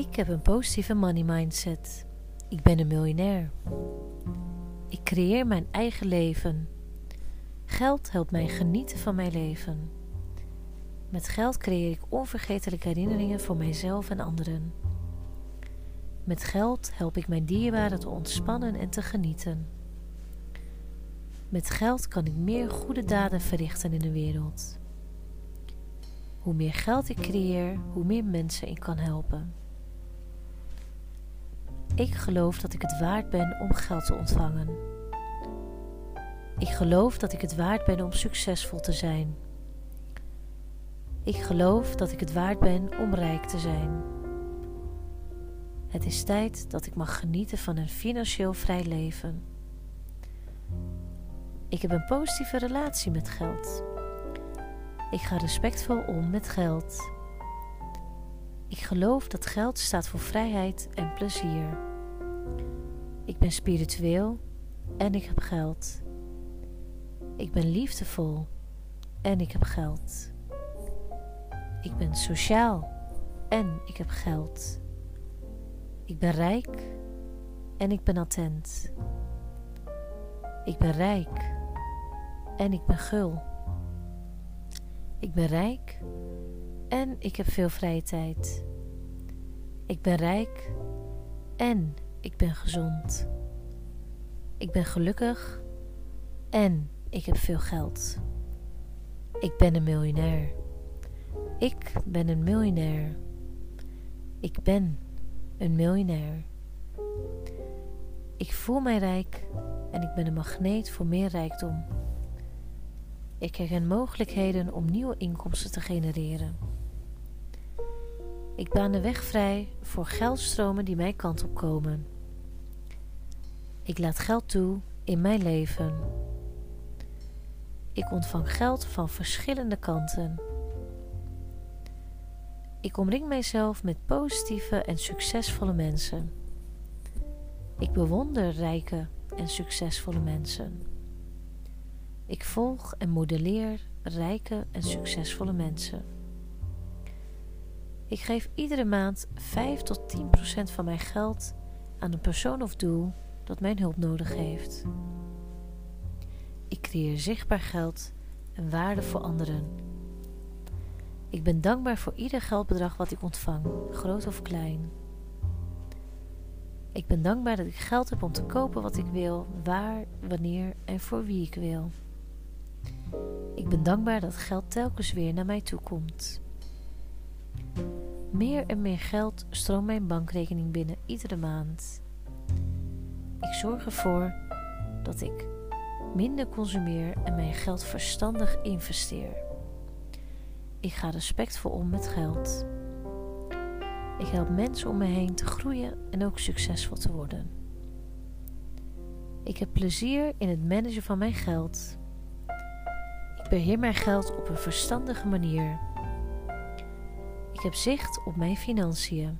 Ik heb een positieve money mindset. Ik ben een miljonair. Ik creëer mijn eigen leven. Geld helpt mij genieten van mijn leven. Met geld creëer ik onvergetelijke herinneringen voor mijzelf en anderen. Met geld help ik mijn dierbaren te ontspannen en te genieten. Met geld kan ik meer goede daden verrichten in de wereld. Hoe meer geld ik creëer, hoe meer mensen ik kan helpen. Ik geloof dat ik het waard ben om geld te ontvangen. Ik geloof dat ik het waard ben om succesvol te zijn. Ik geloof dat ik het waard ben om rijk te zijn. Het is tijd dat ik mag genieten van een financieel vrij leven. Ik heb een positieve relatie met geld. Ik ga respectvol om met geld. Ik geloof dat geld staat voor vrijheid en plezier. Ik ben spiritueel en ik heb geld. Ik ben liefdevol en ik heb geld. Ik ben sociaal en ik heb geld. Ik ben rijk en ik ben attent. Ik ben rijk en ik ben gul. Ik ben rijk en ik heb veel vrije tijd. Ik ben rijk en ik ben gezond. Ik ben gelukkig en ik heb veel geld. Ik ben een miljonair. Ik ben een miljonair. Ik ben een miljonair. Ik voel mij rijk en ik ben een magneet voor meer rijkdom. Ik herken mogelijkheden om nieuwe inkomsten te genereren. Ik baan de weg vrij voor geldstromen die mijn kant op komen. Ik laat geld toe in mijn leven. Ik ontvang geld van verschillende kanten. Ik omring mijzelf met positieve en succesvolle mensen. Ik bewonder rijke en succesvolle mensen. Ik volg en modelleer rijke en succesvolle mensen. Ik geef iedere maand 5 tot 10 procent van mijn geld aan een persoon of doel dat mijn hulp nodig heeft. Ik creëer zichtbaar geld en waarde voor anderen. Ik ben dankbaar voor ieder geldbedrag wat ik ontvang, groot of klein. Ik ben dankbaar dat ik geld heb om te kopen wat ik wil, waar, wanneer en voor wie ik wil. Ik ben dankbaar dat geld telkens weer naar mij toe komt. Meer en meer geld stroomt mijn bankrekening binnen iedere maand. Ik zorg ervoor dat ik minder consumeer en mijn geld verstandig investeer. Ik ga respectvol om met geld. Ik help mensen om me heen te groeien en ook succesvol te worden. Ik heb plezier in het managen van mijn geld. Ik beheer mijn geld op een verstandige manier. Ik heb zicht op mijn financiën.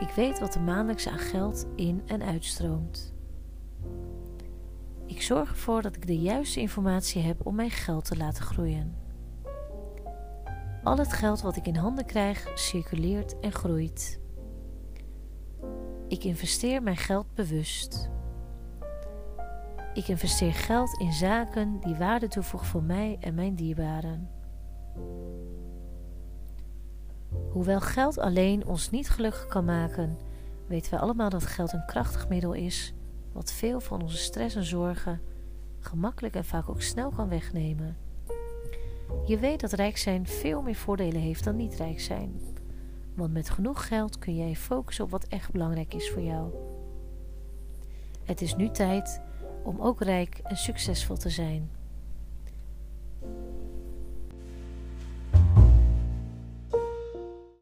Ik weet wat er maandelijks aan geld in en uitstroomt. Ik zorg ervoor dat ik de juiste informatie heb om mijn geld te laten groeien. Al het geld wat ik in handen krijg circuleert en groeit. Ik investeer mijn geld bewust. Ik investeer geld in zaken die waarde toevoegen voor mij en mijn dierbaren. Hoewel geld alleen ons niet gelukkig kan maken, weten we allemaal dat geld een krachtig middel is, wat veel van onze stress en zorgen gemakkelijk en vaak ook snel kan wegnemen. Je weet dat rijk zijn veel meer voordelen heeft dan niet rijk zijn. Want met genoeg geld kun jij focussen op wat echt belangrijk is voor jou. Het is nu tijd om ook rijk en succesvol te zijn.